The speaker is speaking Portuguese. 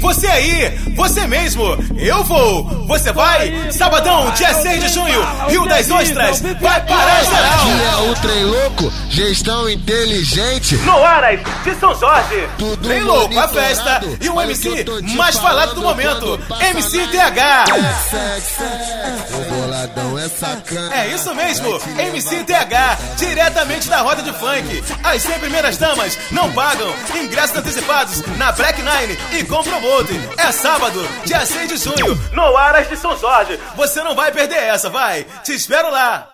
Você aí, você mesmo, eu vou, você vai? Sabadão, dia 6 de junho, Rio das Ostras, vai parar geral. É o trem louco, gestão inteligente. No Aras de São Jorge, Tudo trem louco, a festa e o MC mais falado do momento, quando passa MC na TH. O boladão é sacana. É isso mesmo, MC TH, diretamente da roda de funk. As 100 primeiras damas não pagam. Ingressos antecipados na Black Nine e com Promote. É sábado, dia 6 de junho, no Aras de São Jorge. Você não vai perder essa, vai. Te espero lá.